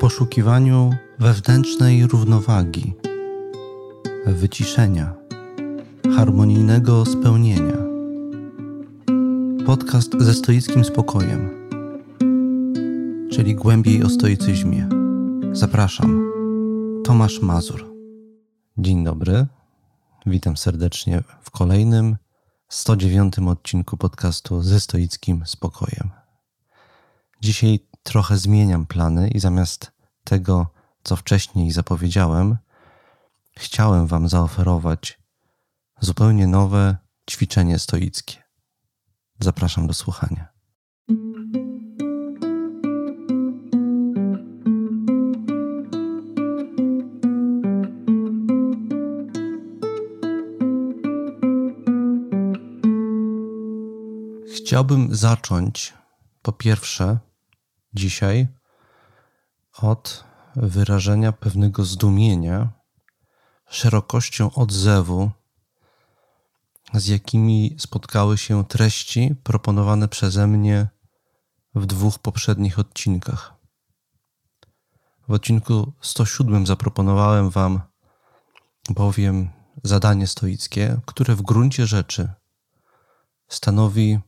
poszukiwaniu wewnętrznej równowagi, wyciszenia, harmonijnego spełnienia. Podcast ze stoickim spokojem, czyli głębiej o stoicyzmie. Zapraszam, Tomasz Mazur. Dzień dobry, witam serdecznie w kolejnym 109 odcinku podcastu ze stoickim spokojem. Dzisiaj trochę zmieniam plany i zamiast tego, co wcześniej zapowiedziałem, chciałem Wam zaoferować zupełnie nowe ćwiczenie stoickie. Zapraszam do słuchania. Chciałbym zacząć po pierwsze dzisiaj od wyrażenia pewnego zdumienia szerokością odzewu, z jakimi spotkały się treści proponowane przeze mnie w dwóch poprzednich odcinkach. W odcinku 107 zaproponowałem Wam bowiem zadanie stoickie, które w gruncie rzeczy stanowi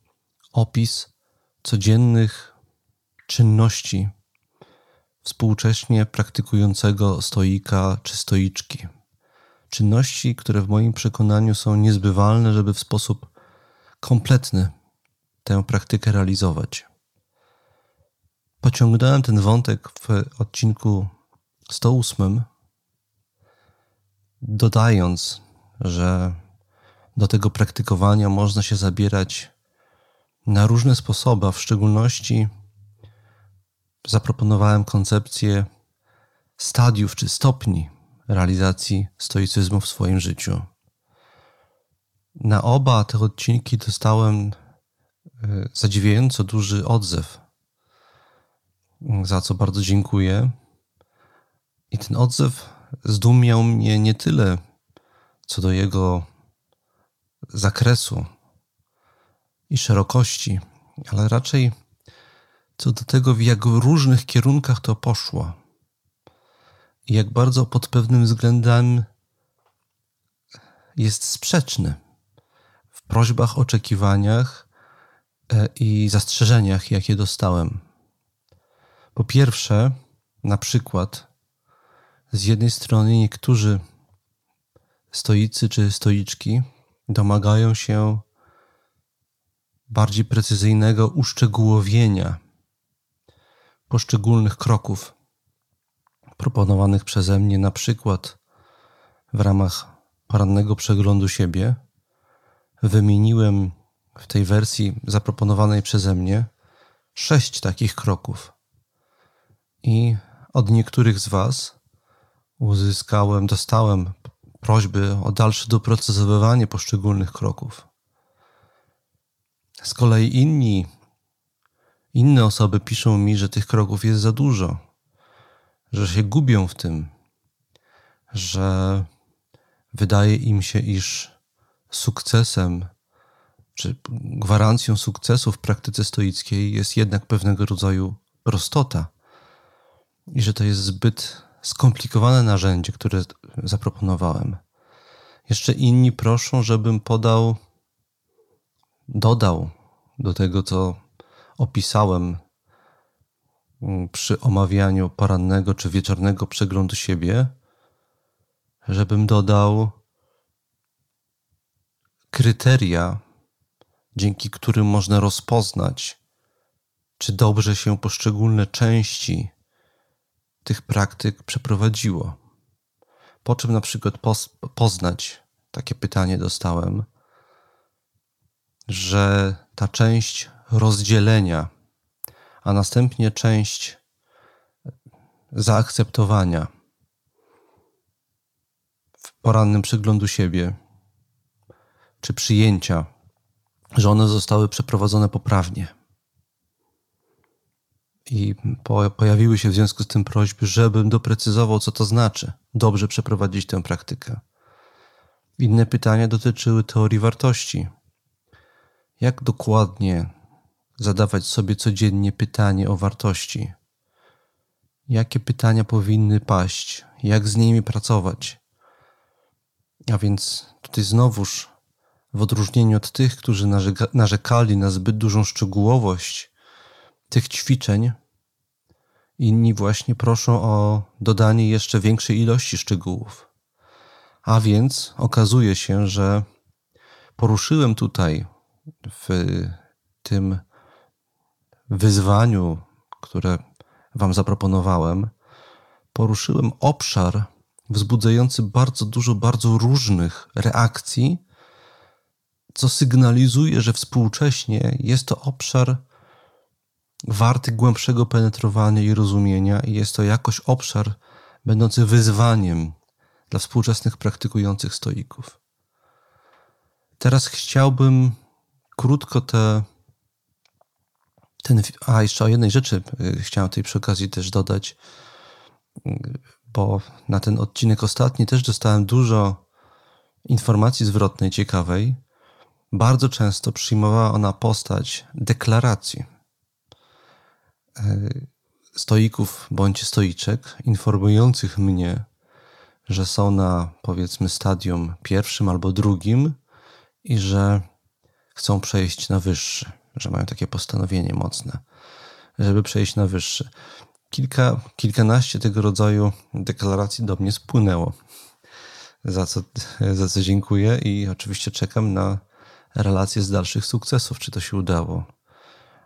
opis codziennych czynności współcześnie praktykującego stoika czy stoiczki. Czynności, które w moim przekonaniu są niezbywalne, żeby w sposób kompletny tę praktykę realizować. Pociągnąłem ten wątek w odcinku 108, dodając, że do tego praktykowania można się zabierać na różne sposoby, a w szczególności zaproponowałem koncepcję stadiów czy stopni realizacji stoicyzmu w swoim życiu. Na oba te odcinki dostałem e, zadziwiająco duży odzew, za co bardzo dziękuję. I ten odzew zdumiał mnie nie tyle co do jego zakresu i szerokości, ale raczej co do tego, w jak różnych kierunkach to poszło i jak bardzo pod pewnym względem jest sprzeczny w prośbach, oczekiwaniach e, i zastrzeżeniach, jakie dostałem. Po pierwsze, na przykład, z jednej strony niektórzy stoicy czy stoiczki domagają się bardziej precyzyjnego uszczegółowienia poszczególnych kroków proponowanych przeze mnie, na przykład w ramach porannego przeglądu siebie, wymieniłem w tej wersji zaproponowanej przeze mnie sześć takich kroków. I od niektórych z Was uzyskałem, dostałem prośby o dalsze doprecyzowywanie poszczególnych kroków. Z kolei inni inne osoby piszą mi, że tych kroków jest za dużo, że się gubią w tym, że wydaje im się, iż sukcesem czy gwarancją sukcesu w praktyce stoickiej jest jednak pewnego rodzaju prostota i że to jest zbyt skomplikowane narzędzie, które zaproponowałem. Jeszcze inni proszą, żebym podał, dodał do tego, co opisałem mm, przy omawianiu porannego czy wieczornego przeglądu siebie, żebym dodał kryteria, dzięki którym można rozpoznać, czy dobrze się poszczególne części tych praktyk przeprowadziło. Po czym na przykład poznać, takie pytanie dostałem, że ta część rozdzielenia, a następnie część zaakceptowania w porannym przyglądu siebie, czy przyjęcia, że one zostały przeprowadzone poprawnie. I po, pojawiły się w związku z tym prośby, żebym doprecyzował, co to znaczy dobrze przeprowadzić tę praktykę. Inne pytania dotyczyły teorii wartości. Jak dokładnie zadawać sobie codziennie pytanie o wartości. jakie pytania powinny paść, jak z nimi pracować. A więc tutaj znowuż, w odróżnieniu od tych, którzy narzekali na zbyt dużą szczegółowość tych ćwiczeń, inni właśnie proszą o dodanie jeszcze większej ilości szczegółów. A więc okazuje się, że poruszyłem tutaj w tym wyzwaniu, które Wam zaproponowałem, poruszyłem obszar wzbudzający bardzo dużo bardzo różnych reakcji, co sygnalizuje, że współcześnie jest to obszar warty głębszego penetrowania i rozumienia, i jest to jakoś obszar będący wyzwaniem dla współczesnych praktykujących stoików. Teraz chciałbym krótko te. Ten, a jeszcze o jednej rzeczy y, chciałem tej przy okazji też dodać, y, bo na ten odcinek ostatni też dostałem dużo informacji zwrotnej, ciekawej. Bardzo często przyjmowała ona postać deklaracji y, stoików bądź stoiczek, informujących mnie, że są na powiedzmy stadium pierwszym albo drugim i że chcą przejść na wyższy, że mają takie postanowienie mocne, żeby przejść na wyższy. Kilka, kilkanaście tego rodzaju deklaracji do mnie spłynęło, za co, za co dziękuję i oczywiście czekam na relacje z dalszych sukcesów, czy to się udało,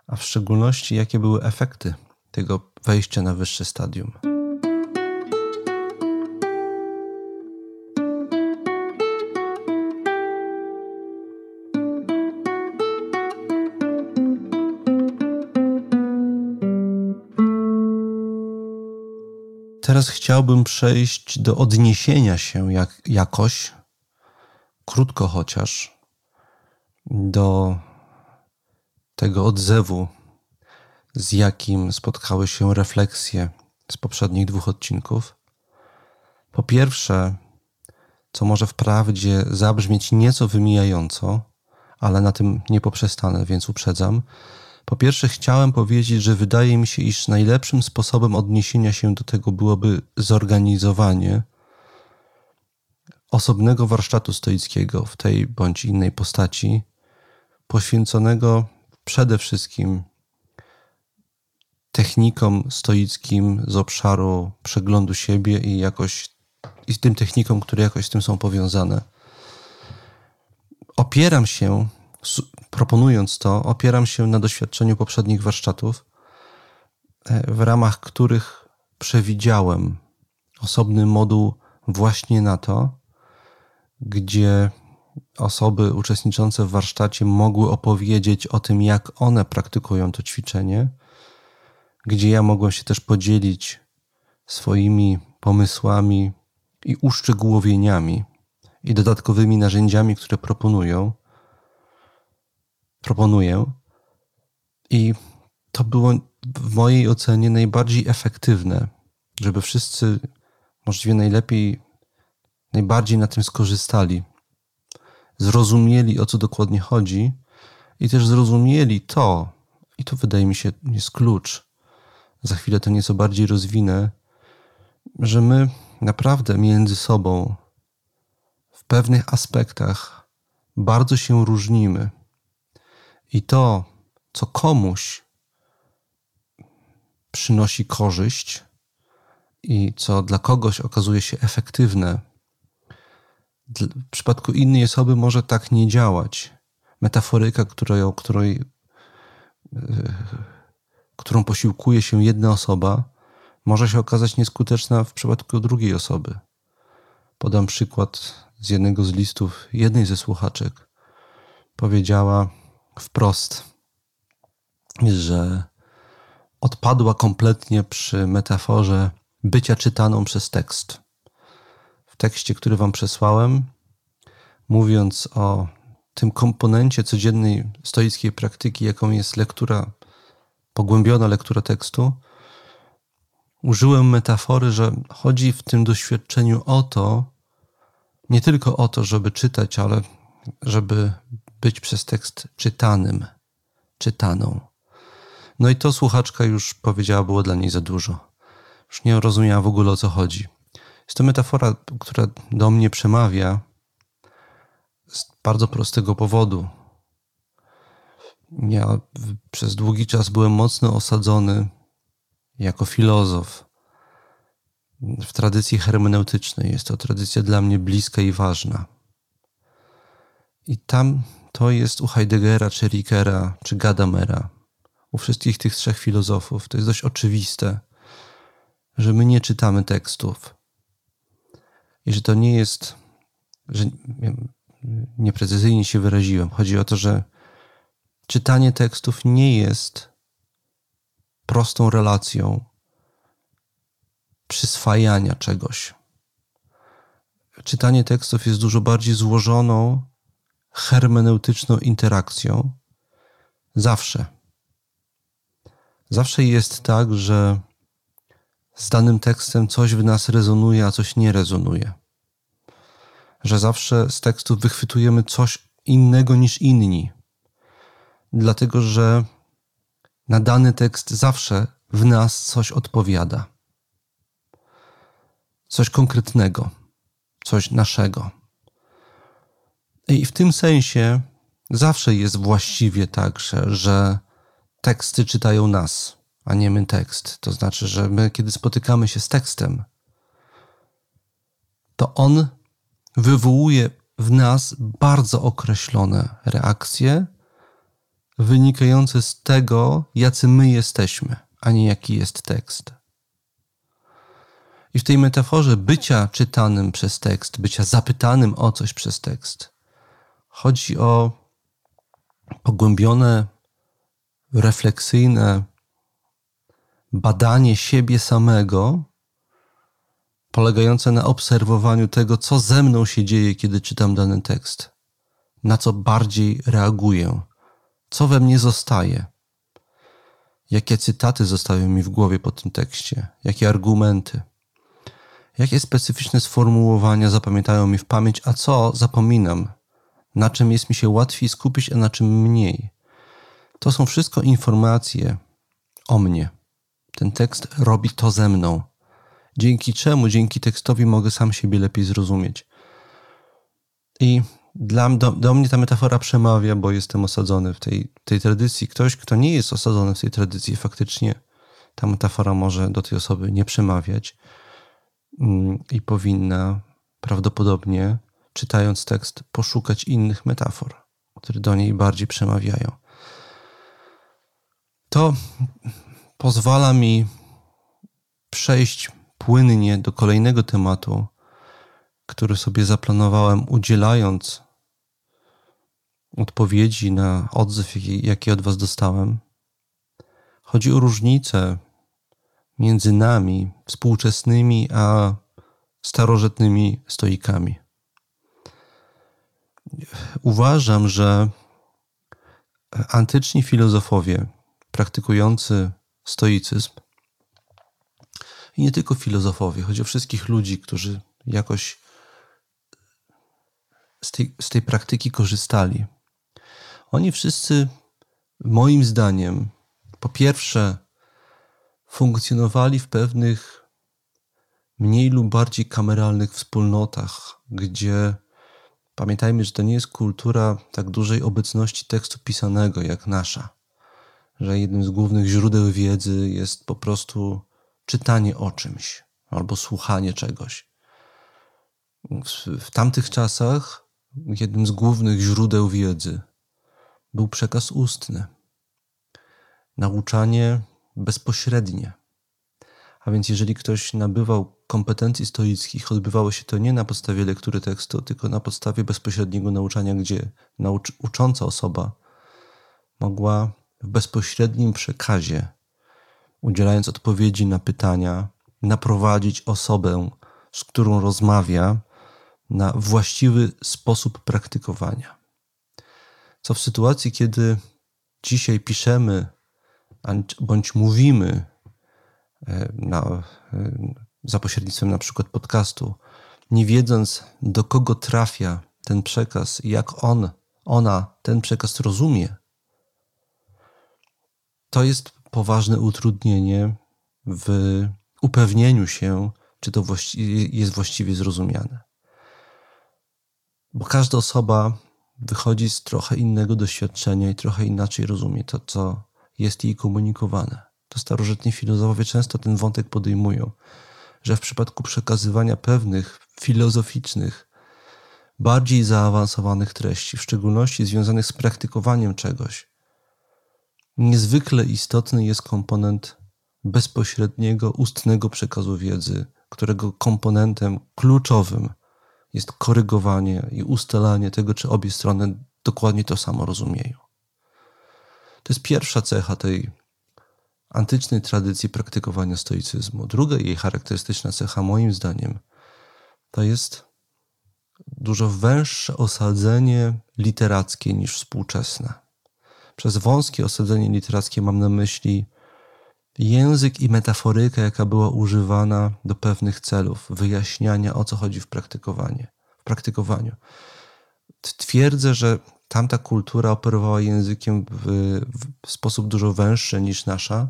a w szczególności jakie były efekty tego wejścia na wyższe stadium. Teraz chciałbym przejść do odniesienia się jak, jakoś, krótko chociaż, do tego odzewu, z jakim spotkały się refleksje z poprzednich dwóch odcinków. Po pierwsze, co może wprawdzie zabrzmieć nieco wymijająco, ale na tym nie poprzestanę, więc uprzedzam po pierwsze, chciałem powiedzieć, że wydaje mi się, iż najlepszym sposobem odniesienia się do tego byłoby zorganizowanie osobnego warsztatu stoickiego w tej bądź innej postaci, poświęconego przede wszystkim technikom stoickim z obszaru przeglądu siebie i jakoś i tym technikom, które jakoś z tym są powiązane. Opieram się proponując to, opieram się na doświadczeniu poprzednich warsztatów, e, w ramach których przewidziałem osobny moduł właśnie na to, gdzie osoby uczestniczące w warsztacie mogły opowiedzieć o tym, jak one praktykują to ćwiczenie, gdzie ja mogłem się też podzielić swoimi pomysłami i uszczegółowieniami i dodatkowymi narzędziami, które proponują proponuję. I to było w mojej ocenie najbardziej efektywne, żeby wszyscy możliwie najlepiej, najbardziej na tym skorzystali. Zrozumieli, o co dokładnie chodzi, i też zrozumieli to, i to wydaje mi się jest klucz. Za chwilę to nieco bardziej rozwinę, że my naprawdę między sobą w pewnych aspektach bardzo się różnimy. I to, co komuś przynosi korzyść i co dla kogoś okazuje się efektywne, w przypadku innej osoby może tak nie działać. Metaforyka, której, której, którą posiłkuje się jedna osoba, może się okazać nieskuteczna w przypadku drugiej osoby. Podam przykład z jednego z listów jednej ze słuchaczek. Powiedziała, wprost, że odpadła kompletnie przy metaforze bycia czytaną przez tekst. W tekście, który Wam przesłałem, mówiąc o tym komponencie codziennej stoickiej praktyki, jaką jest lektura, pogłębiona lektura tekstu, użyłem metafory, że chodzi w tym doświadczeniu o to, nie tylko o to, żeby czytać, ale żeby być przez tekst czytanym, czytaną. No i to słuchaczka już powiedziała, było dla niej za dużo. już nie rozumiała w ogóle o co chodzi. Jest to metafora, która do mnie przemawia z bardzo prostego powodu. Ja przez długi czas byłem mocno osadzony jako filozof w tradycji hermeneutycznej. Jest to tradycja dla mnie bliska i ważna. I tam to jest u Heideggera, czy Rickera, czy Gadamera, u wszystkich tych trzech filozofów. To jest dość oczywiste, że my nie czytamy tekstów. I że to nie jest, że nieprecyzyjnie się wyraziłem. Chodzi o to, że czytanie tekstów nie jest prostą relacją przyswajania czegoś. Czytanie tekstów jest dużo bardziej złożoną, hermeneutyczną interakcją. Zawsze. Zawsze jest tak, że z danym tekstem coś w nas rezonuje, a coś nie rezonuje. Że zawsze z tekstu wychwytujemy coś innego niż inni. Dlatego, że na dany tekst zawsze w nas coś odpowiada. Coś konkretnego, coś naszego. I w tym sensie zawsze jest właściwie tak, że, że teksty czytają nas, a nie my tekst. To znaczy, że my, kiedy spotykamy się z tekstem, to on wywołuje w nas bardzo określone reakcje, wynikające z tego, jacy my jesteśmy, a nie jaki jest tekst. I w tej metaforze bycia czytanym przez tekst, bycia zapytanym o coś przez tekst, chodzi o pogłębione, refleksyjne badanie siebie samego, polegające na obserwowaniu tego, co ze mną się dzieje, kiedy czytam dany tekst, na co bardziej reaguję, co we mnie zostaje, jakie cytaty zostają mi w głowie po tym tekście, jakie argumenty, jakie specyficzne sformułowania zapamiętają mi w pamięć, a co zapominam, na czym jest mi się łatwiej skupić, a na czym mniej. To są wszystko informacje o mnie. Ten tekst robi to ze mną. Dzięki czemu, dzięki tekstowi mogę sam siebie lepiej zrozumieć. I dla, do, do mnie ta metafora przemawia, bo jestem osadzony w tej, tej tradycji. Ktoś, kto nie jest osadzony w tej tradycji, faktycznie ta metafora może do tej osoby nie przemawiać mm, i powinna prawdopodobnie, czytając tekst, poszukać innych metafor, które do niej bardziej przemawiają. To pozwala mi przejść płynnie do kolejnego tematu, który sobie zaplanowałem, udzielając odpowiedzi na odzew, jaki od Was dostałem. Chodzi o różnicę między nami, współczesnymi, a starożytnymi stoikami. Uważam, że antyczni filozofowie praktykujący stoicyzm i nie tylko filozofowie, chodzi o wszystkich ludzi, którzy jakoś z tej, z tej praktyki korzystali. Oni wszyscy, moim zdaniem, po pierwsze, funkcjonowali w pewnych mniej lub bardziej kameralnych wspólnotach, gdzie pamiętajmy, że to nie jest kultura tak dużej obecności tekstu pisanego jak nasza, że jednym z głównych źródeł wiedzy jest po prostu czytanie o czymś albo słuchanie czegoś. W, tamtych czasach jednym z głównych źródeł wiedzy był przekaz ustny, nauczanie bezpośrednie. A więc jeżeli ktoś nabywał kompetencji stoickich, odbywało się to nie na podstawie lektury tekstu, tylko na podstawie bezpośredniego nauczania, gdzie naucz, ucząca osoba mogła w bezpośrednim przekazie, udzielając odpowiedzi na pytania, naprowadzić osobę, z którą rozmawia, na właściwy sposób praktykowania. Co w sytuacji, kiedy dzisiaj piszemy bądź mówimy e, na, e, za pośrednictwem na przykład podcastu, nie wiedząc do kogo trafia ten przekaz, jak on, ona ten przekaz rozumie, to jest poważne utrudnienie w upewnieniu się, czy to właści jest właściwie zrozumiane. Bo każda osoba wychodzi z trochę innego doświadczenia i trochę inaczej rozumie to, co jest jej komunikowane. To starożytni filozofowie często ten wątek podejmują, że w przypadku przekazywania pewnych filozoficznych, bardziej zaawansowanych treści, w szczególności związanych z praktykowaniem czegoś, niezwykle istotny jest komponent bezpośredniego, ustnego przekazu wiedzy, którego komponentem kluczowym jest korygowanie i ustalanie tego, czy obie strony dokładnie to samo rozumieją. To jest pierwsza cecha tej antycznej tradycji praktykowania stoicyzmu. Druga jej charakterystyczna cecha, moim zdaniem, to jest dużo węższe osadzenie literackie niż współczesne. Przez wąskie osadzenie literackie mam na myśli język i metaforyka, jaka była używana do pewnych celów, wyjaśniania o co chodzi w praktykowaniu. W praktykowaniu. Twierdzę, że tamta kultura operowała językiem w, w sposób dużo węższy niż nasza,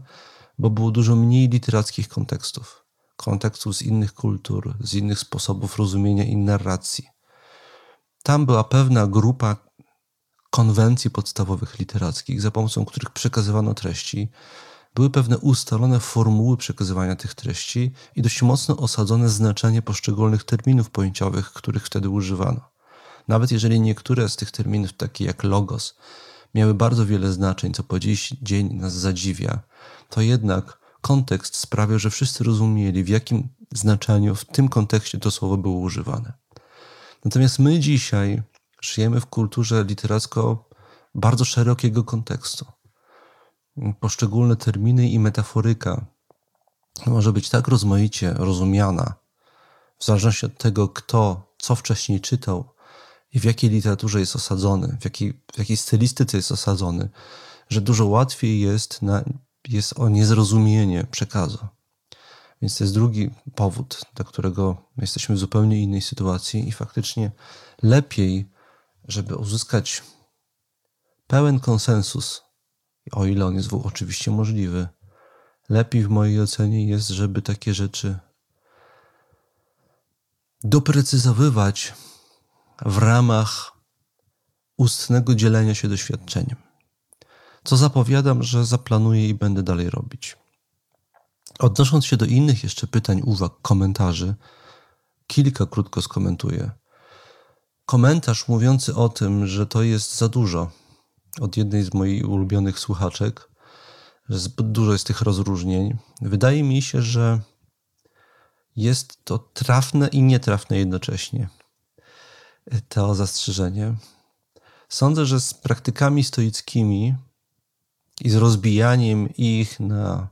bo było dużo mniej literackich kontekstów. Kontekstów z innych kultur, z innych sposobów rozumienia i narracji. Tam była pewna grupa konwencji podstawowych literackich, za pomocą których przekazywano treści. Były pewne ustalone formuły przekazywania tych treści i dość mocno osadzone znaczenie poszczególnych terminów pojęciowych, których wtedy używano. Nawet jeżeli niektóre z tych terminów, takie jak logos, miały bardzo wiele znaczeń, co po dziś dzień nas zadziwia, to jednak kontekst sprawiał, że wszyscy rozumieli, w jakim znaczeniu w tym kontekście to słowo było używane. Natomiast my dzisiaj żyjemy w kulturze literacko bardzo szerokiego kontekstu. Poszczególne terminy i metaforyka może być tak rozmaicie rozumiana, w zależności od tego, kto co wcześniej czytał, i w jakiej literaturze jest osadzony, w jakiej, w jakiej stylistyce jest osadzony, że dużo łatwiej jest, na, jest o niezrozumienie przekazu. Więc to jest drugi powód, dla którego jesteśmy w zupełnie innej sytuacji i faktycznie lepiej, żeby uzyskać pełen konsensus, o ile on jest oczywiście możliwy, lepiej w mojej ocenie jest, żeby takie rzeczy doprecyzowywać w ramach ustnego dzielenia się doświadczeniem. Co zapowiadam, że zaplanuję i będę dalej robić. Odnosząc się do innych jeszcze pytań, uwag, komentarzy, kilka krótko skomentuję. Komentarz mówiący o tym, że to jest za dużo, od jednej z moich ulubionych słuchaczek, że zbyt dużo jest tych rozróżnień. Wydaje mi się, że jest to trafne i nietrafne jednocześnie to zastrzeżenie. Sądzę, że z praktykami stoickimi i z rozbijaniem ich na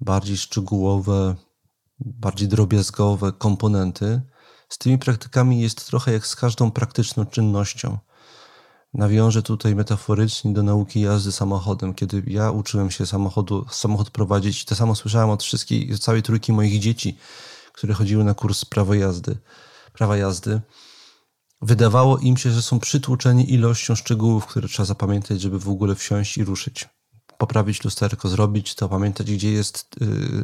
bardziej szczegółowe, bardziej drobiazgowe komponenty, z tymi praktykami jest trochę jak z każdą praktyczną czynnością. Nawiążę tutaj metaforycznie do nauki jazdy samochodem. Kiedy ja uczyłem się samochodu, samochód prowadzić, to samo słyszałem od wszystkich, całej trójki moich dzieci, które chodziły na kurs prawa jazdy. Prawa jazdy Wydawało im się, że są przytłoczeni ilością szczegółów, które trzeba zapamiętać, żeby w ogóle wsiąść i ruszyć. Poprawić lusterko, zrobić to, pamiętać, gdzie jest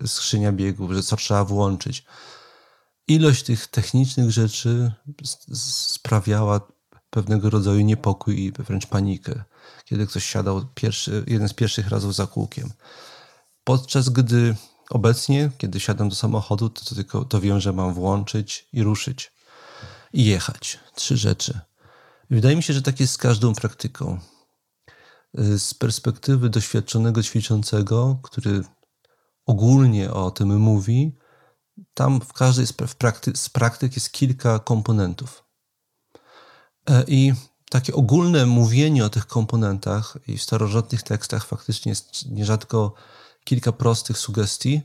yy, skrzynia biegów, że co trzeba włączyć. Ilość tych technicznych rzeczy sprawiała pewnego rodzaju niepokój i wręcz panikę, kiedy ktoś siadał pierwszy, jeden z pierwszych razów za kółkiem. Podczas gdy obecnie, kiedy siadam do samochodu, to, to tylko to wiem, że mam włączyć i ruszyć i jechać. Trzy rzeczy. Wydaje mi się, że tak jest z każdą praktyką. Y, z perspektywy doświadczonego ćwiczącego, który ogólnie o tym mówi, tam w każdej z, prakty z praktyk jest kilka komponentów. E, I takie ogólne mówienie o tych komponentach i w starożytnych tekstach faktycznie jest nierzadko kilka prostych sugestii.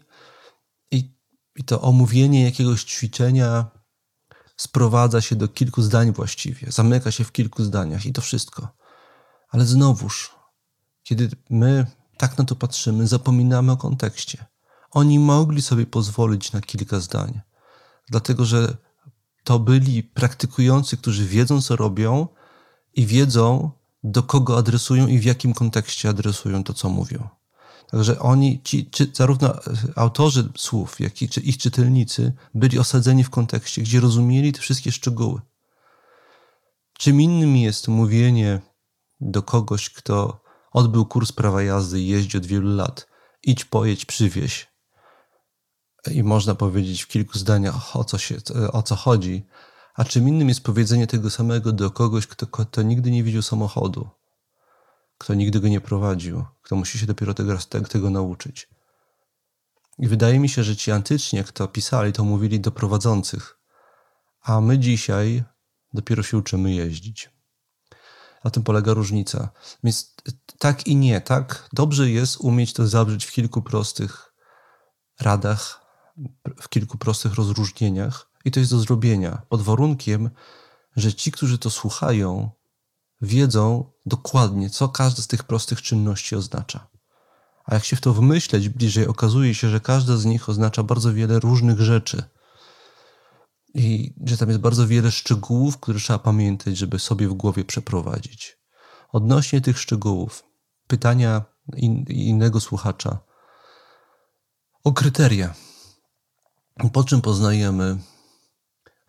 I, i to omówienie jakiegoś ćwiczenia sprowadza się do kilku zdań właściwie, zamyka się w kilku zdaniach i to wszystko. Ale znowuż, kiedy my tak na to patrzymy, zapominamy o kontekście. Oni mogli sobie pozwolić na kilka zdań, dlatego że to byli praktykujący, którzy wiedzą, co robią i wiedzą, do kogo adresują i w jakim kontekście adresują to, co mówią. Także oni, ci, czy, zarówno autorzy słów, jak i czy ich czytelnicy byli osadzeni w kontekście, gdzie rozumieli te wszystkie szczegóły. Czym innym jest mówienie do kogoś, kto odbył kurs prawa jazdy i jeździ od wielu lat, idź, pojedź, przywieź. I można powiedzieć w kilku zdaniach, o co, się, o co chodzi, a czym innym jest powiedzenie tego samego do kogoś, kto, kto nigdy nie widział samochodu, kto nigdy go nie prowadził, kto musi się dopiero tego, tego nauczyć. I wydaje mi się, że ci antyczni, jak to pisali, to mówili do prowadzących, a my dzisiaj dopiero się uczymy jeździć. Na tym polega różnica. Więc tak i nie, tak? Dobrze jest umieć to zawrzeć w kilku prostych radach, w kilku prostych rozróżnieniach, i to jest do zrobienia, pod warunkiem, że ci, którzy to słuchają, wiedzą dokładnie, co każda z tych prostych czynności oznacza. A jak się w to wmyśleć bliżej, okazuje się, że każda z nich oznacza bardzo wiele różnych rzeczy. I że tam jest bardzo wiele szczegółów, które trzeba pamiętać, żeby sobie w głowie przeprowadzić. Odnośnie tych szczegółów, pytania in, innego słuchacza o kryteria. Po czym poznajemy,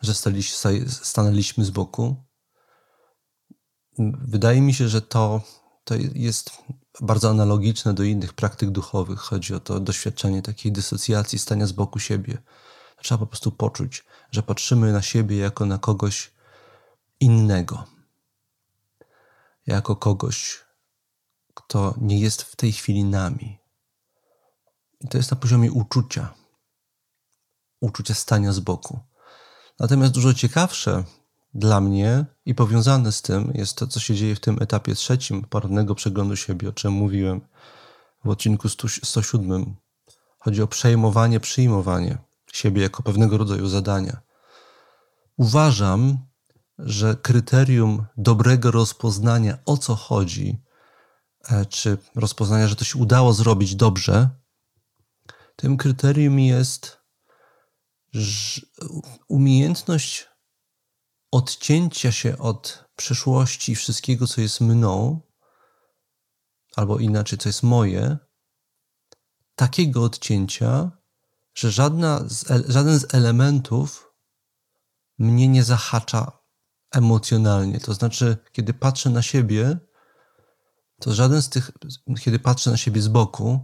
że stanęliśmy z boku? Wydaje mi się, że to, to jest bardzo analogiczne do innych praktyk duchowych. Chodzi o to doświadczenie takiej dysocjacji, stania z boku siebie. Trzeba po prostu poczuć, że patrzymy na siebie jako na kogoś innego. Jako kogoś, kto nie jest w tej chwili nami. I to jest na poziomie uczucia. Uczucia stania z boku. Natomiast dużo ciekawsze dla mnie i powiązane z tym jest to, co się dzieje w tym etapie trzecim parnego przeglądu siebie, o czym mówiłem w odcinku 107. Chodzi o przejmowanie, przyjmowanie siebie jako pewnego rodzaju zadania. Uważam, że kryterium dobrego rozpoznania, o co chodzi, e, czy rozpoznania, że to się udało zrobić dobrze, tym kryterium jest umiejętność odcięcia się od przeszłości i wszystkiego, co jest mną, albo inaczej, co jest moje, takiego odcięcia, że żadna z, żaden z elementów mnie nie zahacza emocjonalnie. To znaczy, kiedy patrzę na siebie, to żaden z tych, kiedy patrzę na siebie z boku,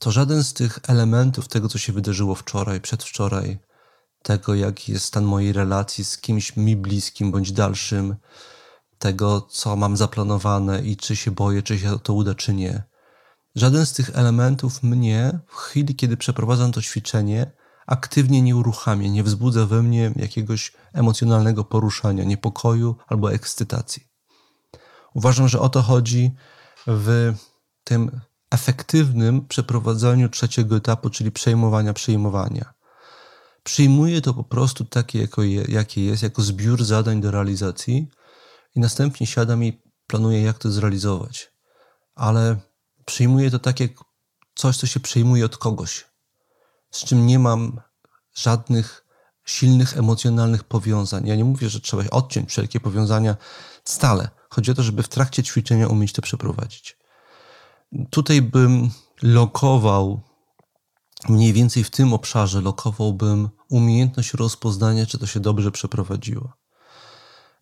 to żaden z tych elementów tego, co się wydarzyło wczoraj, przedwczoraj, tego, jaki jest stan mojej relacji z kimś mi bliskim bądź dalszym, tego, co mam zaplanowane i czy się boję, czy się to uda, czy nie. Żaden z tych elementów mnie w chwili, kiedy przeprowadzam to ćwiczenie, aktywnie nie uruchamia, nie wzbudza we mnie jakiegoś emocjonalnego poruszania, niepokoju albo ekscytacji. Uważam, że o to chodzi w tym efektywnym przeprowadzaniu trzeciego etapu, czyli przejmowania, przejmowania. Przyjmuję to po prostu takie, jakie jest, jako zbiór zadań do realizacji i następnie siadam i planuję, jak to zrealizować. Ale przyjmuję to tak, jak coś, co się przyjmuje od kogoś, z czym nie mam żadnych silnych emocjonalnych powiązań. Ja nie mówię, że trzeba odciąć wszelkie powiązania stale. Chodzi o to, żeby w trakcie ćwiczenia umieć to przeprowadzić. Tutaj bym lokował, mniej więcej w tym obszarze lokowałbym umiejętność rozpoznania, czy to się dobrze przeprowadziło.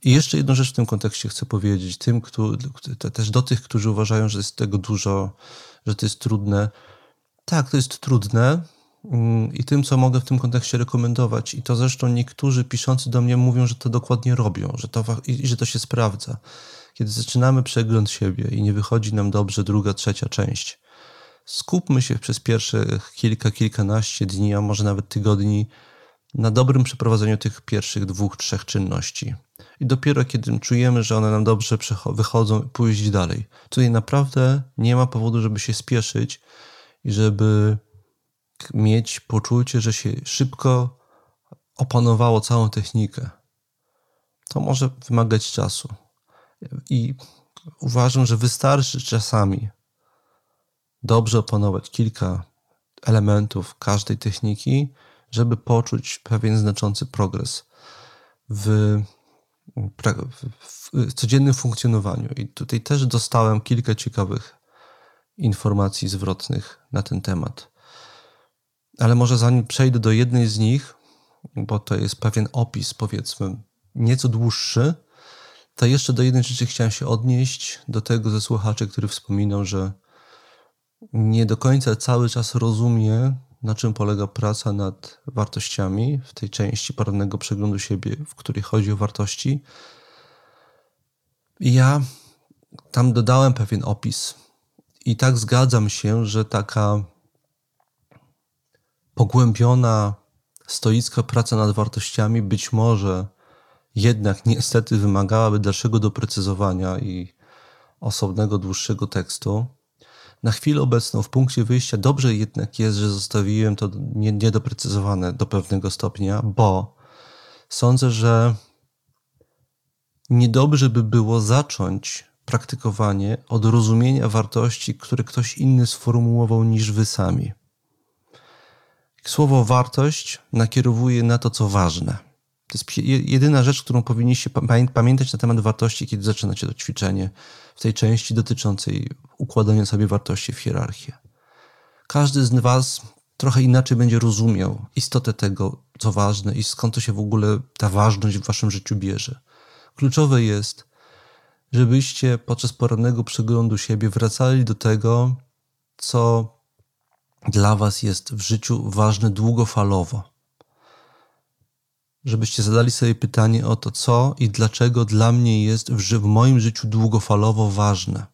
I jeszcze jedną rzecz w tym kontekście chcę powiedzieć, tym, też do tych, którzy uważają, że jest tego dużo, że to jest trudne. Tak, to jest trudne mm, i tym, co mogę w tym kontekście rekomendować. I to zresztą niektórzy piszący do mnie mówią, że to dokładnie robią, że to, i że to się sprawdza. Kiedy zaczynamy przegląd siebie i nie wychodzi nam dobrze druga, trzecia część, skupmy się przez pierwsze kilka, kilkanaście dni, a może nawet tygodni na dobrym przeprowadzeniu tych pierwszych dwóch, trzech czynności. I dopiero kiedy czujemy, że one nam dobrze wychodzą, pójść dalej. Tutaj naprawdę nie ma powodu, żeby się spieszyć i żeby mieć poczucie, że się szybko opanowało całą technikę. To może wymagać czasu. I uważam, że wystarczy czasami dobrze opanować kilka elementów każdej techniki, żeby poczuć pewien znaczący progres w, w, codziennym funkcjonowaniu. I tutaj też dostałem kilka ciekawych informacji zwrotnych na ten temat. Ale może zanim przejdę do jednej z nich, bo to jest pewien opis, powiedzmy, nieco dłuższy, to jeszcze do jednej rzeczy chciałem się odnieść, do tego ze słuchaczy, który wspominał, że nie do końca cały czas rozumie, na czym polega praca nad wartościami w tej części porannego przeglądu siebie, w której chodzi o wartości. I ja tam dodałem pewien opis. I tak zgadzam się, że taka pogłębiona, stoicka praca nad wartościami być może jednak niestety wymagałaby dalszego doprecyzowania i osobnego, dłuższego tekstu. Na chwilę obecną, w punkcie wyjścia, dobrze jednak jest, że zostawiłem to niedoprecyzowane do pewnego stopnia, bo sądzę, że niedobrze by było zacząć praktykowanie od rozumienia wartości, które ktoś inny sformułował niż wy sami. Słowo wartość nakierowuje na to, co ważne. To jest jedyna rzecz, którą powinniście pamiętać na temat wartości, kiedy zaczynacie to ćwiczenie w tej części dotyczącej układania sobie wartości w hierarchię. Każdy z Was trochę inaczej będzie rozumiał istotę tego, co ważne i skąd to się w ogóle ta ważność w Waszym życiu bierze. Kluczowe jest, żebyście podczas porannego przeglądu siebie wracali do tego, co dla Was jest w życiu ważne długofalowo żebyście zadali sobie pytanie o to, co i dlaczego dla mnie jest w, w moim życiu długofalowo ważne.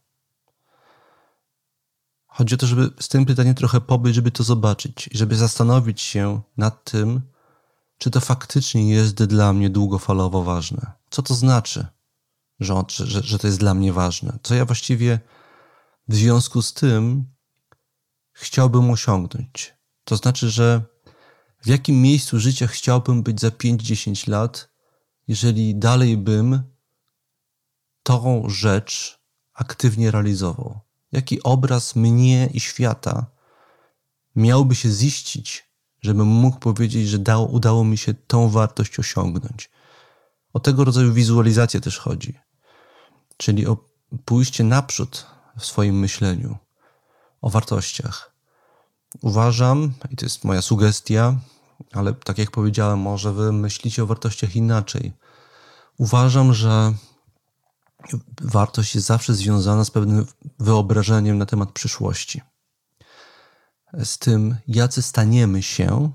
Chodzi o to, żeby z tym pytaniem trochę pobyć, żeby to zobaczyć i żeby zastanowić się nad tym, czy to faktycznie jest dla mnie długofalowo ważne. Co to znaczy, że, że, że to jest dla mnie ważne? Co ja właściwie w związku z tym chciałbym osiągnąć? To znaczy, że w jakim miejscu życia chciałbym być za 5-10 lat, jeżeli dalej bym tą rzecz aktywnie realizował? Jaki obraz mnie i świata miałby się ziścić, żebym mógł powiedzieć, że dało, udało mi się tą wartość osiągnąć? O tego rodzaju wizualizację też chodzi. Czyli o pójście naprzód w swoim myśleniu, o wartościach. Uważam, i to jest moja sugestia, ale tak jak powiedziałem, może wy myślicie o wartościach inaczej. Uważam, że wartość jest zawsze związana z pewnym wyobrażeniem na temat przyszłości. Z tym, jacy staniemy się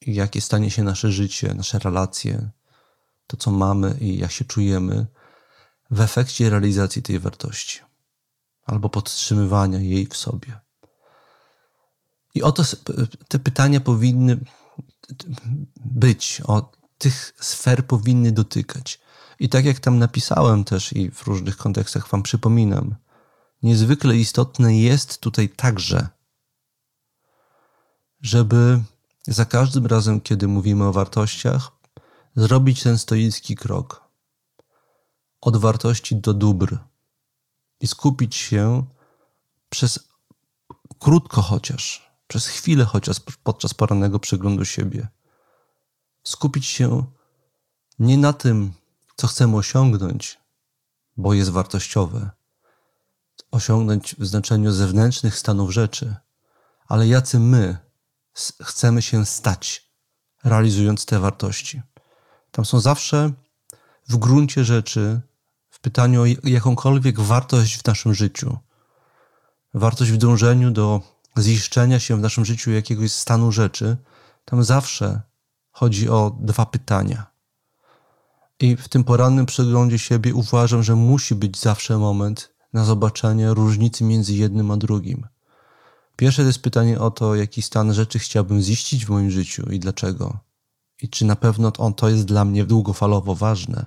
i jakie stanie się nasze życie, nasze relacje, to co mamy i jak się czujemy w efekcie realizacji tej wartości albo podtrzymywania jej w sobie. I oto te pytania powinny być, o tych sfer powinny dotykać. I tak jak tam napisałem też i w różnych kontekstach Wam przypominam, niezwykle istotne jest tutaj także, żeby za każdym razem, kiedy mówimy o wartościach, zrobić ten stoicki krok od wartości do dóbr i skupić się przez krótko chociaż przez chwilę chociaż podczas porannego przeglądu siebie. Skupić się nie na tym, co chcemy osiągnąć, bo jest wartościowe, osiągnąć w znaczeniu zewnętrznych stanów rzeczy, ale jacy my chcemy się stać, realizując te wartości. Tam są zawsze w gruncie rzeczy, w pytaniu o jakąkolwiek wartość w naszym życiu, wartość w dążeniu do ziszczenia się w naszym życiu jakiegoś stanu rzeczy, tam zawsze chodzi o dwa pytania. I w tym porannym przeglądzie siebie uważam, że musi być zawsze moment na zobaczenie różnicy między jednym a drugim. Pierwsze to jest pytanie o to, jaki stan rzeczy chciałbym ziścić w moim życiu i dlaczego. I czy na pewno on to jest dla mnie długofalowo ważne.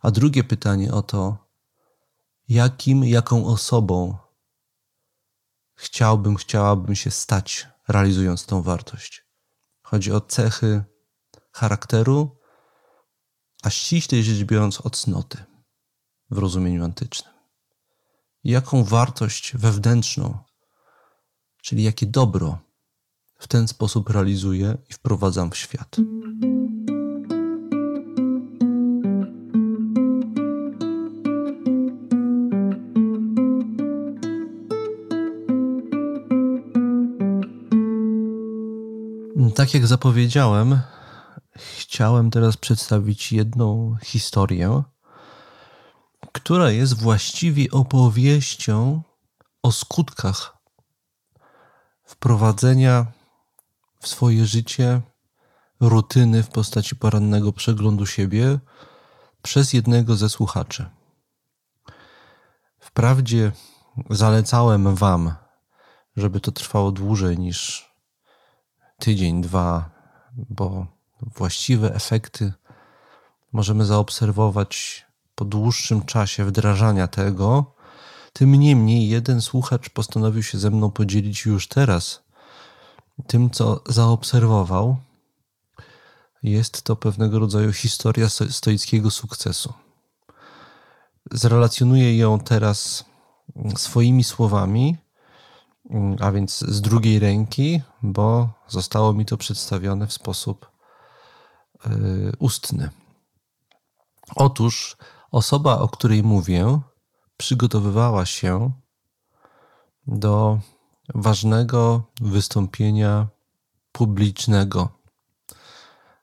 A drugie pytanie o to, jakim, jaką osobą chciałbym, chciałabym się stać, realizując tą wartość. Chodzi o cechy charakteru, a ściślej rzecz biorąc o cnoty w rozumieniu antycznym. Jaką wartość wewnętrzną, czyli jakie dobro w ten sposób realizuję i wprowadzam w świat. Tak jak zapowiedziałem, chciałem teraz przedstawić jedną historię, która jest właściwie opowieścią o skutkach wprowadzenia w swoje życie rutyny w postaci porannego przeglądu siebie przez jednego ze słuchaczy. Wprawdzie zalecałem Wam, żeby to trwało dłużej niż tydzień, dwa, bo właściwe efekty możemy zaobserwować po dłuższym czasie wdrażania tego. Tym niemniej jeden słuchacz postanowił się ze mną podzielić już teraz tym, co zaobserwował. Jest to pewnego rodzaju historia stoickiego sukcesu. Zrelacjonuję ją teraz swoimi słowami, a więc z drugiej ręki, bo zostało mi to przedstawione w sposób yy, ustny. Otóż osoba, o której mówię, przygotowywała się do ważnego wystąpienia publicznego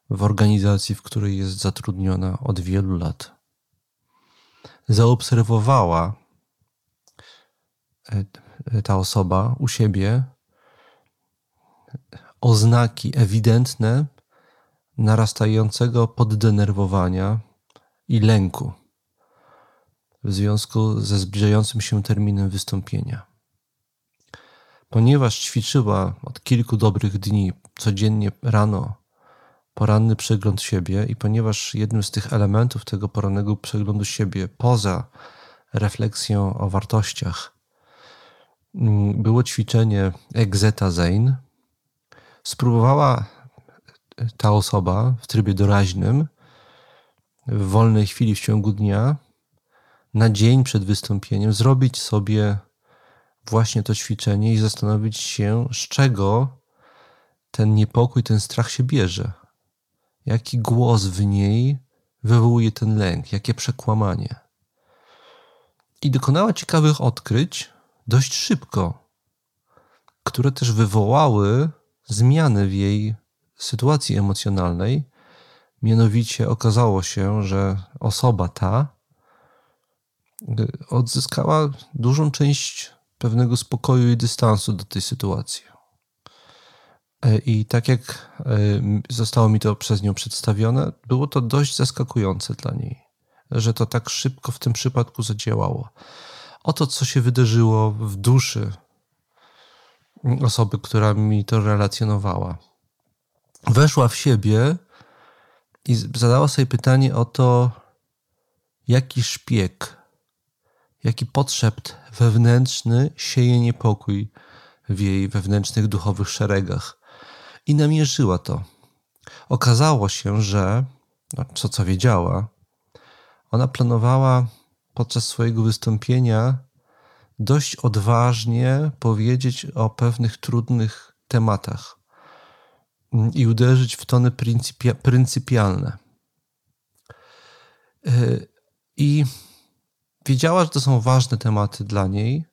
w organizacji, w której jest zatrudniona od wielu lat. Zaobserwowała e, ta osoba u siebie oznaki ewidentne narastającego poddenerwowania i lęku w związku ze zbliżającym się terminem wystąpienia. Ponieważ ćwiczyła od kilku dobrych dni codziennie rano poranny przegląd siebie i ponieważ jednym z tych elementów tego porannego przeglądu siebie, poza refleksją o wartościach, było ćwiczenie Exeta Zain, spróbowała ta osoba w trybie doraźnym w wolnej chwili w ciągu dnia na dzień przed wystąpieniem zrobić sobie właśnie to ćwiczenie i zastanowić się, z czego ten niepokój, ten strach się bierze. Jaki głos w niej wywołuje ten lęk, jakie przekłamanie. I dokonała ciekawych odkryć dość szybko, które też wywołały zmiany w jej sytuacji emocjonalnej. Mianowicie okazało się, że osoba ta odzyskała dużą część pewnego spokoju i dystansu do tej sytuacji. E, I tak jak e, zostało mi to przez nią przedstawione, było to dość zaskakujące dla niej, że to tak szybko w tym przypadku zadziałało. Oto, co się wydarzyło w duszy osoby, która mi to relacjonowała. Weszła w siebie i zadała sobie pytanie o to, jaki szpieg, jaki potrzebt wewnętrzny sieje niepokój w jej wewnętrznych duchowych szeregach. I namierzyła to. Okazało się, że, no, co co wiedziała, ona planowała podczas swojego wystąpienia dość odważnie powiedzieć o pewnych trudnych tematach i uderzyć w tony pryncypia, pryncypialne. Y, I wiedziała, że to są ważne tematy dla niej,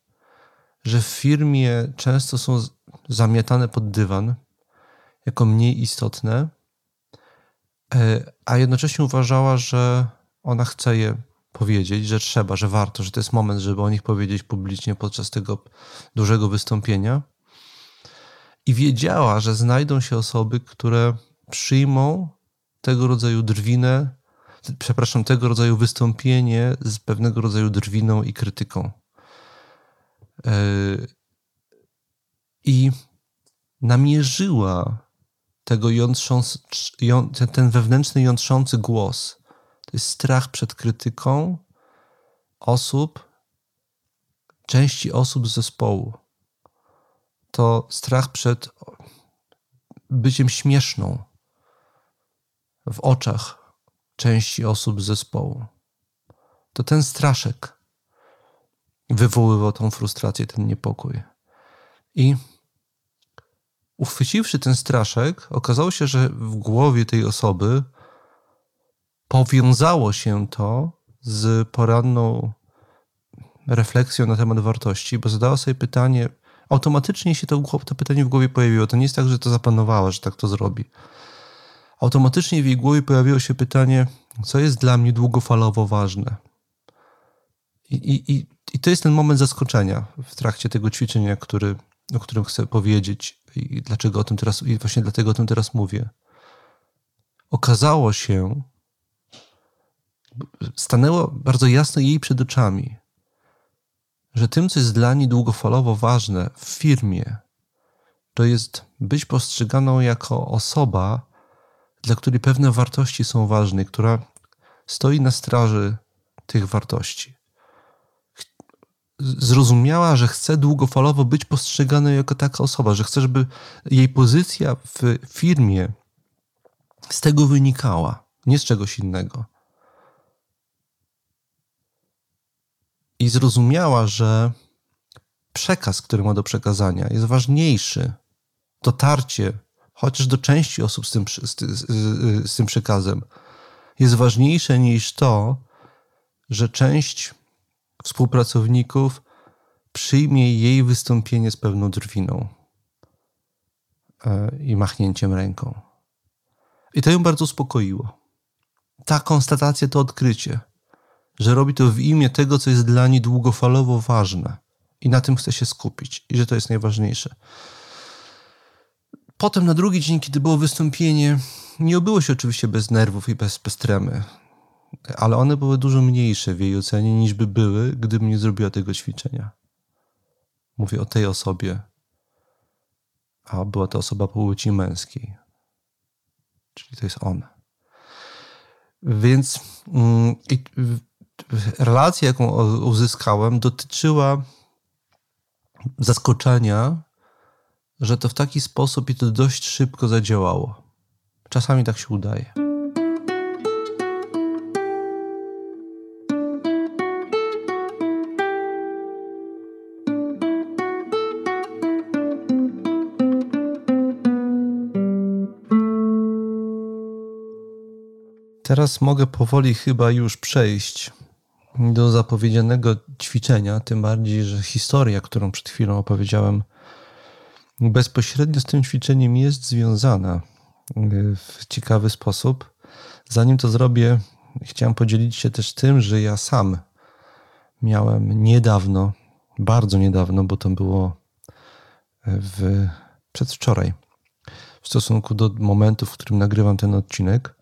że w firmie często są zamiatane pod dywan jako mniej istotne, y, a jednocześnie uważała, że ona chce je powiedzieć, że trzeba, że warto, że to jest moment, żeby o nich powiedzieć publicznie podczas tego dużego wystąpienia i wiedziała, że znajdą się osoby, które przyjmą tego rodzaju drwinę, przepraszam, tego rodzaju wystąpienie z pewnego rodzaju drwiną i krytyką. E, I namierzyła tego jątrząc, ten wewnętrzny jątrzący głos. To jest strach przed krytyką osób, części osób z zespołu to strach przed byciem śmieszną w oczach części osób z zespołu. To ten straszek wywoływał tą frustrację, ten niepokój. I uchwyciwszy ten straszek, okazało się, że w głowie tej osoby powiązało się to z poranną refleksją na temat wartości, bo zadała sobie pytanie, automatycznie się to, to pytanie w głowie pojawiło. To nie jest tak, że to zapanowała, że tak to zrobi. Automatycznie w jej głowie pojawiło się pytanie, co jest dla mnie długofalowo ważne. I, i, i to jest ten moment zaskoczenia w trakcie tego ćwiczenia, który, o którym chcę powiedzieć i dlaczego o tym teraz, i właśnie dlatego o tym teraz mówię. Okazało się, stanęło bardzo jasno jej przed oczami, że tym, co jest dla niej długofalowo ważne w firmie, to jest być postrzeganą jako osoba, dla której pewne wartości są ważne, która stoi na straży tych wartości. Zrozumiała, że chce długofalowo być postrzegana jako taka osoba, że chce, żeby jej pozycja w firmie z tego wynikała, nie z czegoś innego. I zrozumiała, że przekaz, który ma do przekazania, jest ważniejszy. Dotarcie, chociaż do części osób z tym, z, z, z tym przekazem, jest ważniejsze niż to, że część współpracowników przyjmie jej wystąpienie z pewną drwiną e, i machnięciem ręką. I to ją bardzo uspokoiło. Ta konstatacja, to odkrycie że robi to w imię tego, co jest dla niej długofalowo ważne i na tym chce się skupić i że to jest najważniejsze. Potem na drugi dzień, kiedy było wystąpienie, nie obyło się oczywiście bez nerwów i bez, bez tremy, ale one były dużo mniejsze w jej ocenie niż by były, gdybym nie zrobiła tego ćwiczenia. Mówię o tej osobie, a była to osoba płci męskiej. Czyli to jest ona. Więc mm, relacja, jaką uzyskałem, dotyczyła zaskoczenia, że to w taki sposób i to dość szybko zadziałało. Czasami tak się udaje. Teraz mogę powoli chyba już przejść do zapowiedzianego ćwiczenia, tym bardziej, że historia, którą przed chwilą opowiedziałem, bezpośrednio z tym ćwiczeniem jest związana y, w ciekawy sposób. Zanim to zrobię, chciałem podzielić się też tym, że ja sam miałem niedawno, bardzo niedawno, bo to było w, przedwczoraj, w stosunku do momentu, w którym nagrywam ten odcinek,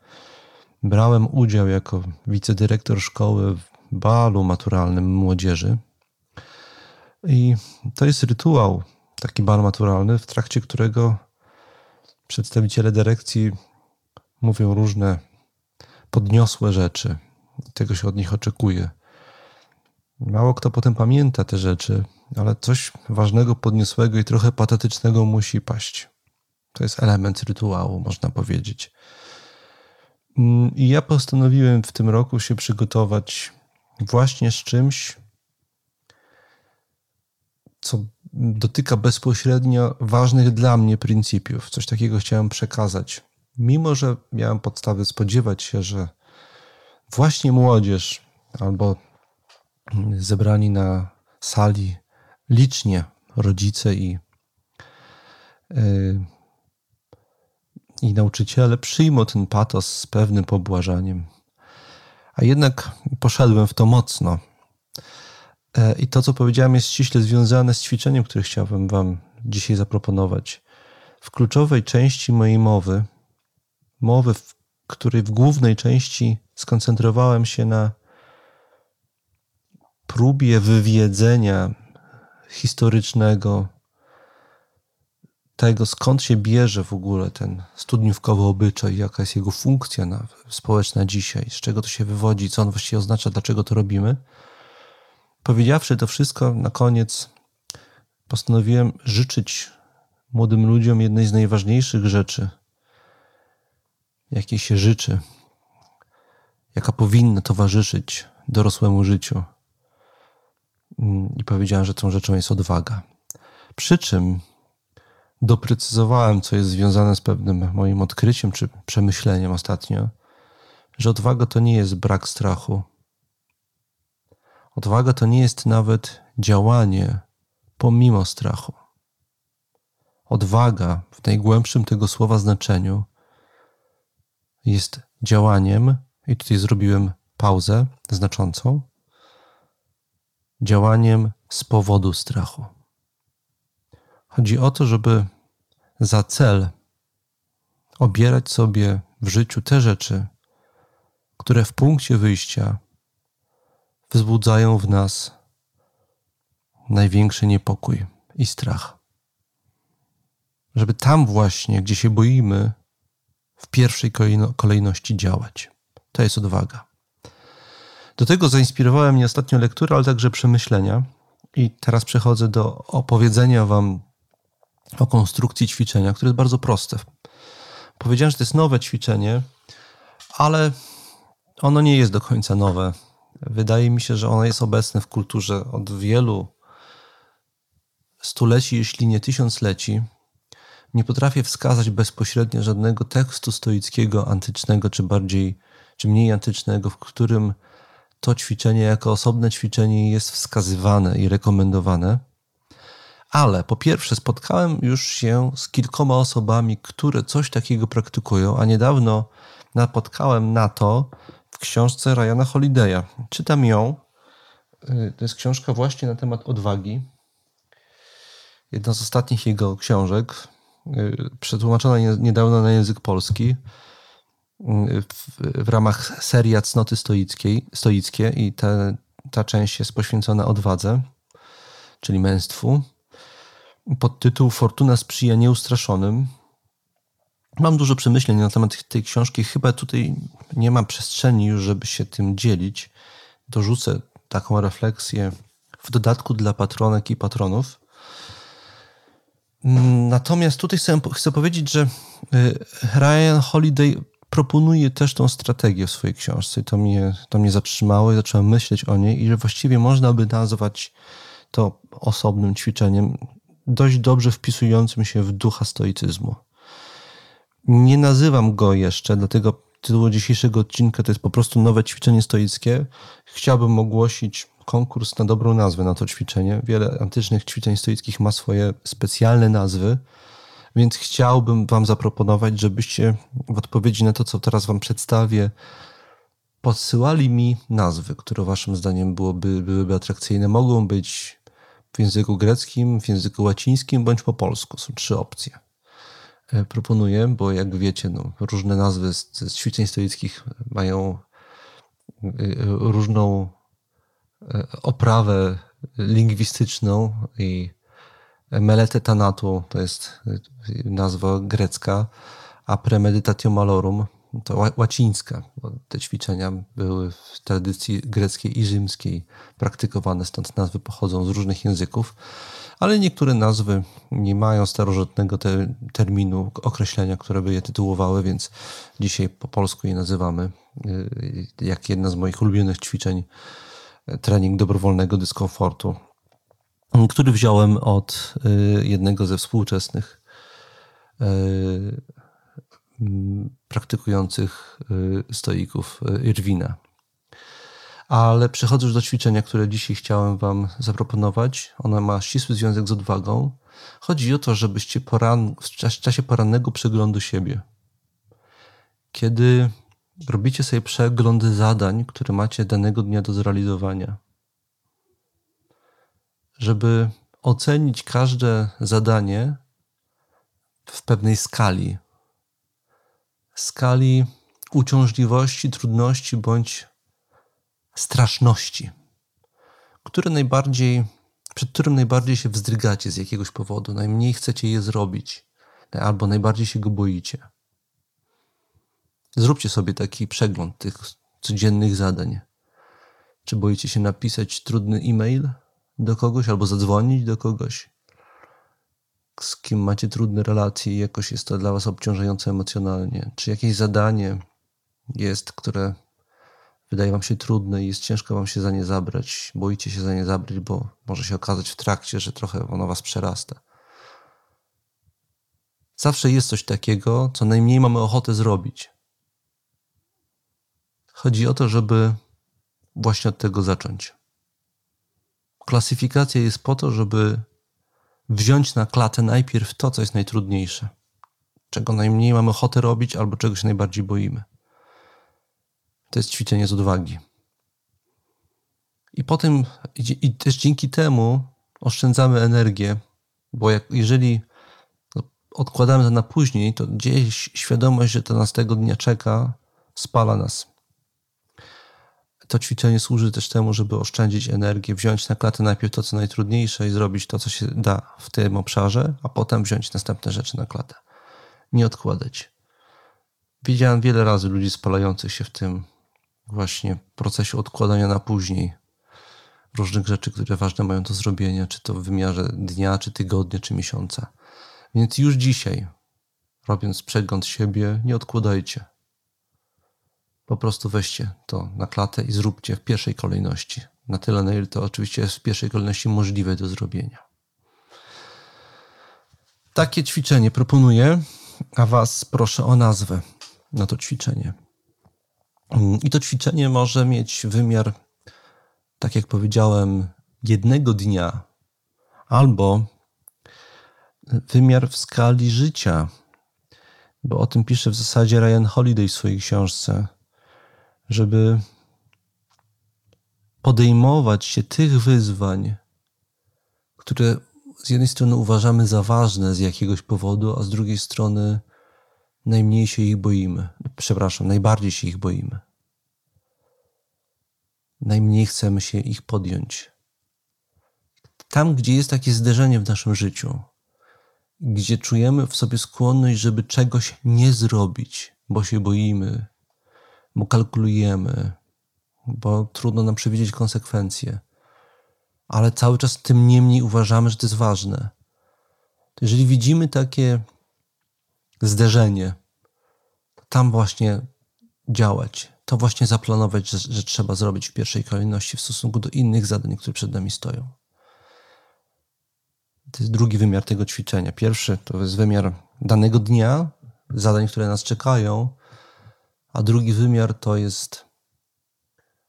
brałem udział jako wicedyrektor szkoły balu maturalnym młodzieży. I to jest rytuał, taki bal maturalny, w trakcie którego przedstawiciele dyrekcji mówią różne podniosłe rzeczy. Tego się od nich oczekuje. Mało kto potem pamięta te rzeczy, ale coś ważnego, podniosłego i trochę patetycznego musi paść. To jest element rytuału, można powiedzieć. I ja postanowiłem w tym roku się przygotować właśnie z czymś, co dotyka bezpośrednio ważnych dla mnie pryncypiów. Coś takiego chciałem przekazać. Mimo, że miałem podstawy spodziewać się, że właśnie młodzież albo zebrani na sali licznie rodzice i, yy, i nauczyciele przyjmą ten patos z pewnym pobłażaniem. A jednak poszedłem w to mocno. E, I to, co powiedziałem, jest ściśle związane z ćwiczeniem, które chciałbym Wam dzisiaj zaproponować. W kluczowej części mojej mowy, mowy, w której w głównej części skoncentrowałem się na próbie wywiedzenia historycznego tego, skąd się bierze w ogóle ten studniówkowy obyczaj, jaka jest jego funkcja na, społeczna dzisiaj, z czego to się wywodzi, co on właściwie oznacza, dlaczego to robimy. Powiedziawszy to wszystko, na koniec postanowiłem życzyć młodym ludziom jednej z najważniejszych rzeczy, jakiej się życzy, jaka powinna towarzyszyć dorosłemu życiu. I powiedziałem, że tą rzeczą jest odwaga. Przy czym doprecyzowałem, co jest związane z pewnym moim odkryciem czy przemyśleniem ostatnio, że odwaga to nie jest brak strachu. Odwaga to nie jest nawet działanie pomimo strachu. odwaga w najgłębszym tego słowa znaczeniu jest działaniem, i tutaj zrobiłem pauzę znaczącą, działaniem z powodu strachu. Chodzi o to, żeby za cel obierać sobie w życiu te rzeczy, które w punkcie wyjścia wzbudzają w nas największy niepokój i strach. Żeby tam właśnie, gdzie się boimy, w pierwszej kolejności działać. To jest odwaga. Do tego zainspirowała mnie ostatnio lektura, ale także przemyślenia. I teraz przechodzę do opowiedzenia Wam o konstrukcji ćwiczenia, które jest bardzo proste. Powiedziałem, że to jest nowe ćwiczenie, ale ono nie jest do końca nowe. Wydaje mi się, że ono jest obecne w kulturze od wielu stuleci, jeśli nie tysiącleci. Nie potrafię wskazać bezpośrednio żadnego tekstu stoickiego, antycznego, czy bardziej, czy mniej antycznego, w którym to ćwiczenie jako osobne ćwiczenie jest wskazywane i rekomendowane. Ale po pierwsze, spotkałem już się z kilkoma osobami, które coś takiego praktykują, a niedawno napotkałem na to w książce Ryana Holiday'a. Czytam ją. Y, to jest książka właśnie na temat odwagi. Jedna z ostatnich jego książek, y, przetłumaczona niedawno na język polski y, w, ramach serii Cnoty stoickiej, stoickie i te, ta część jest poświęcona odwadze, czyli męstwu. Pod tytuł Fortuna sprzyja nieustraszonym. Mam dużo przemyśleń na temat tej książki. Chyba tutaj nie ma przestrzeni już, żeby się tym dzielić. Dorzucę taką refleksję w dodatku dla patronek i patronów. Natomiast tutaj chcę, powiedzieć, że y, Ryan Holiday proponuje też tą strategię w swojej książce to mnie, to mnie zatrzymało i zacząłem myśleć o niej i że właściwie można by nazwać to osobnym ćwiczeniem dość dobrze wpisującym się w ducha stoicyzmu. Nie nazywam go jeszcze, dlatego tytuł dzisiejszego odcinka to jest po prostu nowe ćwiczenie stoickie. Chciałbym ogłosić konkurs na dobrą nazwę na to ćwiczenie. Wiele antycznych ćwiczeń stoickich ma swoje specjalne nazwy, więc chciałbym Wam zaproponować, żebyście w odpowiedzi na to, co teraz Wam przedstawię, podsyłali mi nazwy, które Waszym zdaniem byłoby, byłyby atrakcyjne. Mogą być w języku greckim, w języku łacińskim bądź po polsku. Są trzy opcje. E, proponuję, bo jak wiecie, no, różne nazwy z, z ćwiczeń stoickich mają e, różną e, oprawę lingwistyczną i melete tanatu to jest nazwa grecka, a premeditatio malorum to łacińska. Te ćwiczenia były w tradycji greckiej i rzymskiej praktykowane, stąd nazwy pochodzą z różnych języków ale niektóre nazwy nie mają starożytnego te, terminu, określenia, które by je tytułowały, więc dzisiaj po polsku je nazywamy. Y, jak jedna z moich ulubionych ćwiczeń, trening dobrowolnego dyskomfortu, który wziąłem od y, jednego ze współczesnych y, praktykujących stoików Irwina. Ale przechodzę już do ćwiczenia, które dzisiaj chciałem Wam zaproponować. Ono ma ścisły związek z odwagą. Chodzi o to, żebyście poran... w czasie porannego przeglądu siebie, kiedy robicie sobie przeglądy zadań, które macie danego dnia do zrealizowania, żeby ocenić każde zadanie w pewnej skali. Skali uciążliwości, trudności bądź straszności, które najbardziej, przed którym najbardziej się wzdrygacie z jakiegoś powodu, najmniej chcecie je zrobić, albo najbardziej się go boicie. Zróbcie sobie taki przegląd tych codziennych zadań. Czy boicie się napisać trudny e-mail do kogoś albo zadzwonić do kogoś, z kim macie trudne relacje i jakoś jest to dla Was obciążające emocjonalnie? Czy jakieś zadanie jest, które wydaje wam się trudne i jest ciężko wam się za nie zabrać, boicie się za nie zabrać, bo może się okazać w trakcie, że trochę ono was przerasta. Zawsze jest coś takiego, co najmniej mamy ochotę zrobić. Chodzi o to, żeby właśnie od tego zacząć. Klasyfikacja jest po to, żeby wziąć na klatę najpierw to, co jest najtrudniejsze, czego najmniej mamy ochotę robić albo czego się najbardziej boimy. To jest ćwiczenie z odwagi. I potem, i też dzięki temu oszczędzamy energię, bo jak, jeżeli odkładamy to na później, to gdzieś świadomość, że to nas tego dnia czeka, spala nas. To ćwiczenie służy też temu, żeby oszczędzić energię, wziąć na klatę najpierw to, co najtrudniejsze i zrobić to, co się da w tym obszarze, a potem wziąć następne rzeczy na klatę. Nie odkładać. Widziałem wiele razy ludzi spalających się w tym właśnie procesie odkładania na później różnych rzeczy, które ważne mają do zrobienia, czy to w wymiarze dnia, czy tygodnia, czy miesiąca. Więc już dzisiaj, robiąc przegląd siebie, nie odkładajcie. Po prostu weźcie to na klatę i zróbcie w pierwszej kolejności. Na tyle, na ile to oczywiście jest w pierwszej kolejności możliwe do zrobienia. Takie ćwiczenie proponuję, a Was proszę o nazwę na to ćwiczenie. I to ćwiczenie może mieć wymiar, tak jak powiedziałem, jednego dnia albo wymiar w skali życia, bo o tym pisze w zasadzie Ryan Holiday w swojej książce, żeby podejmować się tych wyzwań, które z jednej strony uważamy za ważne z jakiegoś powodu, a z drugiej strony najmniej się ich boimy. Przepraszam, najbardziej się ich boimy. Najmniej chcemy się ich podjąć. Tam, gdzie jest takie zderzenie w naszym życiu, gdzie czujemy w sobie skłonność, żeby czegoś nie zrobić, bo się boimy, bo kalkulujemy, bo trudno nam przewidzieć konsekwencje, ale cały czas tym niemniej uważamy, że to jest ważne. Jeżeli widzimy takie zderzenie, to tam właśnie działać, to właśnie zaplanować, że, że trzeba zrobić w pierwszej kolejności w stosunku do innych zadań, które przed nami stoją. To jest drugi wymiar tego ćwiczenia. Pierwszy to jest wymiar danego dnia, zadań, które nas czekają, a drugi wymiar to jest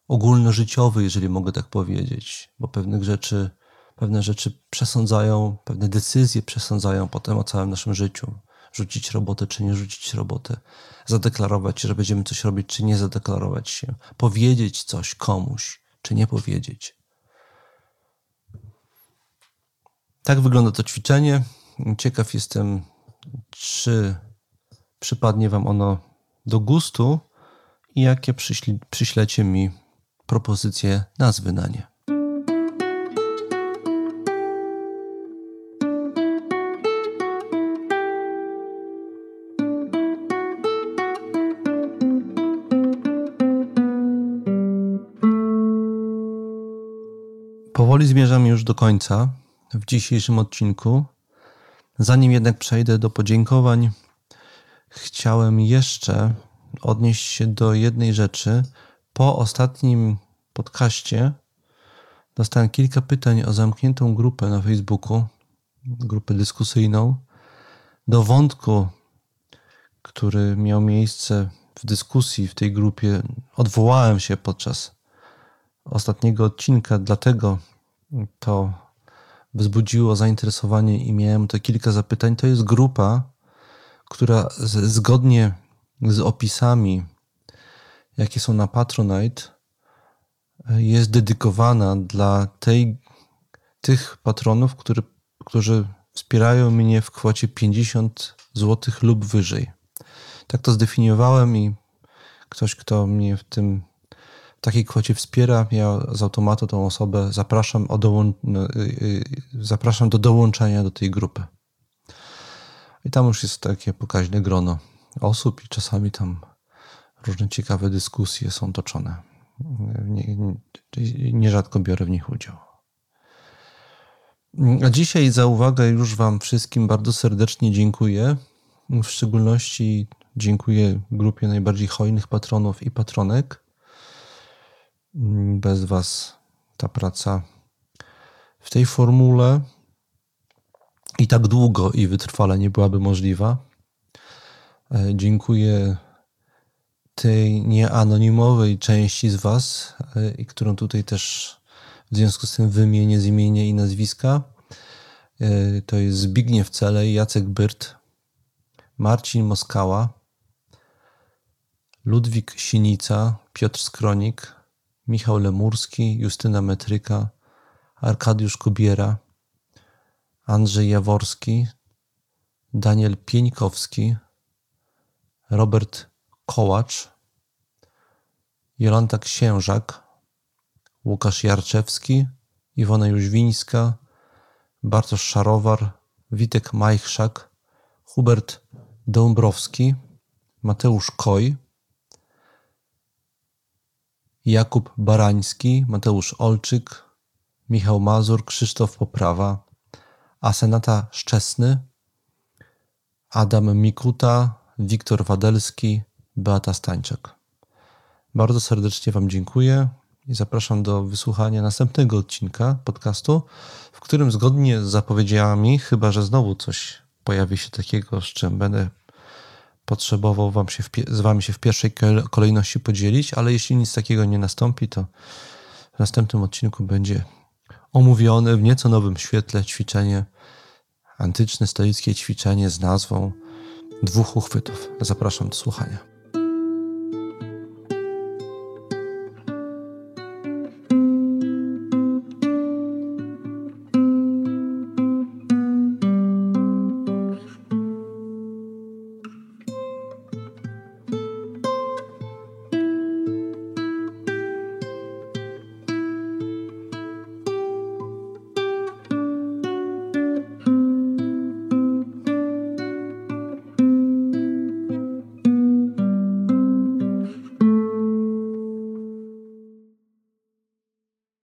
ogólnożyciowy, jeżeli mogę tak powiedzieć, bo pewnych rzeczy, pewne rzeczy przesądzają, pewne decyzje przesądzają potem o całym naszym życiu. Rzucić robotę, czy nie rzucić robotę, zadeklarować, że będziemy coś robić, czy nie zadeklarować się, powiedzieć coś komuś, czy nie powiedzieć. Tak wygląda to ćwiczenie. Ciekaw jestem, czy przypadnie Wam ono do gustu i jakie przyśli, przyślecie mi propozycje nazwy na nie. Powoli zmierzam już do końca w dzisiejszym odcinku. Zanim jednak przejdę do podziękowań, chciałem jeszcze odnieść się do jednej rzeczy. Po ostatnim podcaście dostałem kilka pytań o zamkniętą grupę na Facebooku, grupę dyskusyjną, do wątku, który miał miejsce w dyskusji w tej grupie. Odwołałem się podczas ostatniego odcinka, dlatego to wzbudziło zainteresowanie i miałem to kilka zapytań. To jest grupa, która zgodnie z opisami, jakie są na Patronite, jest dedykowana dla tej, tych patronów, który, którzy wspierają mnie w kwocie 50 zł lub wyżej. Tak to zdefiniowałem i ktoś, kto mnie w tym w takiej kwocie wspiera, ja z automatu tą osobę zapraszam, o dołą- y, y, zapraszam do dołączenia do tej grupy. I tam już jest takie pokaźne grono osób i czasami tam różne ciekawe dyskusje są toczone. Nierzadko biorę w nich udział. A dzisiaj za uwagę już Wam wszystkim bardzo serdecznie dziękuję. W szczególności dziękuję grupie najbardziej hojnych patronów i patronek. Bez Was ta praca w tej formule i tak długo i wytrwale nie byłaby możliwa. E, dziękuję tej nieanonimowej części z Was, e, i którą tutaj też w związku z tym wymienię z imienia i nazwiska. E, to jest Zbigniew Celej, Jacek Byrt, Marcin Moskała, Ludwik Sinica, Piotr Skronik, Michał Lemurski, Justyna Metryka, Arkadiusz Kubiera, Andrzej Jaworski, Daniel Pieńkowski, Robert Kołacz, Jolanta Księżak, Łukasz Jarczewski, Iwona Jóźwińska, Bartosz Szarowar, Witek Majchrzak, Hubert Dąbrowski, Mateusz Koj, Jakub Barański, Mateusz Olczyk, Michał Mazur, Krzysztof Poprawa, Asenata Szczesny, Adam Mikuta, Wiktor Wadelski, Beata Stańczak. Bardzo serdecznie Wam dziękuję i zapraszam do wysłuchania następnego odcinka podcastu, w którym zgodnie z zapowiedziami, chyba że znowu coś pojawi się takiego, z czym będę potrzebował wam się z Wami się w pierwszej kolejności podzielić, ale jeśli nic takiego nie nastąpi, to w następnym odcinku będzie omówione w nieco nowym świetle ćwiczenie, antyczne stoickie ćwiczenie z nazwą dwóch uchwytów. Zapraszam do słuchania.